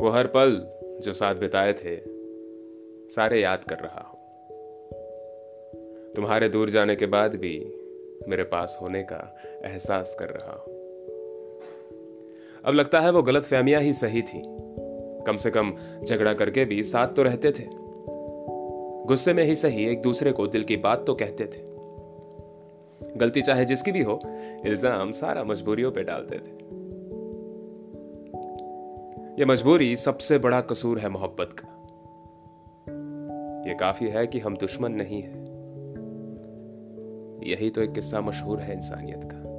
वो हर पल जो साथ बिताए थे, सारे याद कर रहा हूँ। तुम्हारे दूर जाने के बाद भी मेरे पास होने का एहसास कर रहा हूँ। अब लगता है वो गलत फहमियाँ ही सही थी। कम से कम झगड़ा करके भी साथ तो रहते थे। गुस्से में ही सही एक दूसरे को दिल की बात तो कहते थे। गलती चाहे जिसकी भी हो, इल्ज़ाम सारा मजबूरियों पे डालते थे। यह मजबूरी सबसे बड़ा कसूर है मोहब्बत का। यह काफ़ी है कि हम दुश्मन नहीं है। यही तो एक किस्सा मशहूर है इंसानियत का।